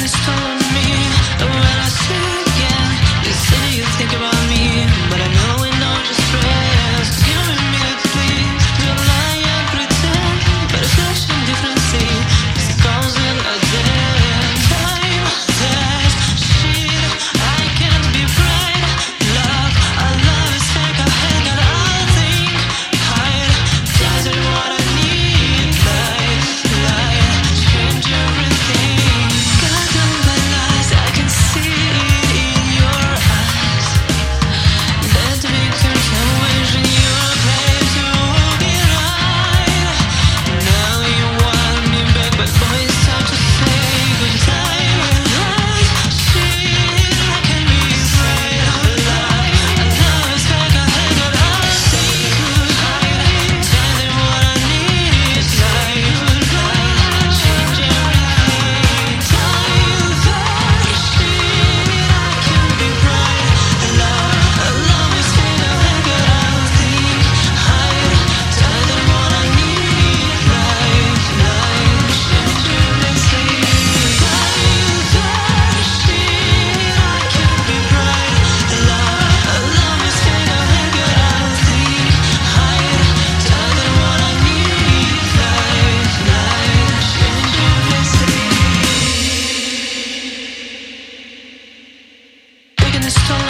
this tunnel finished alone.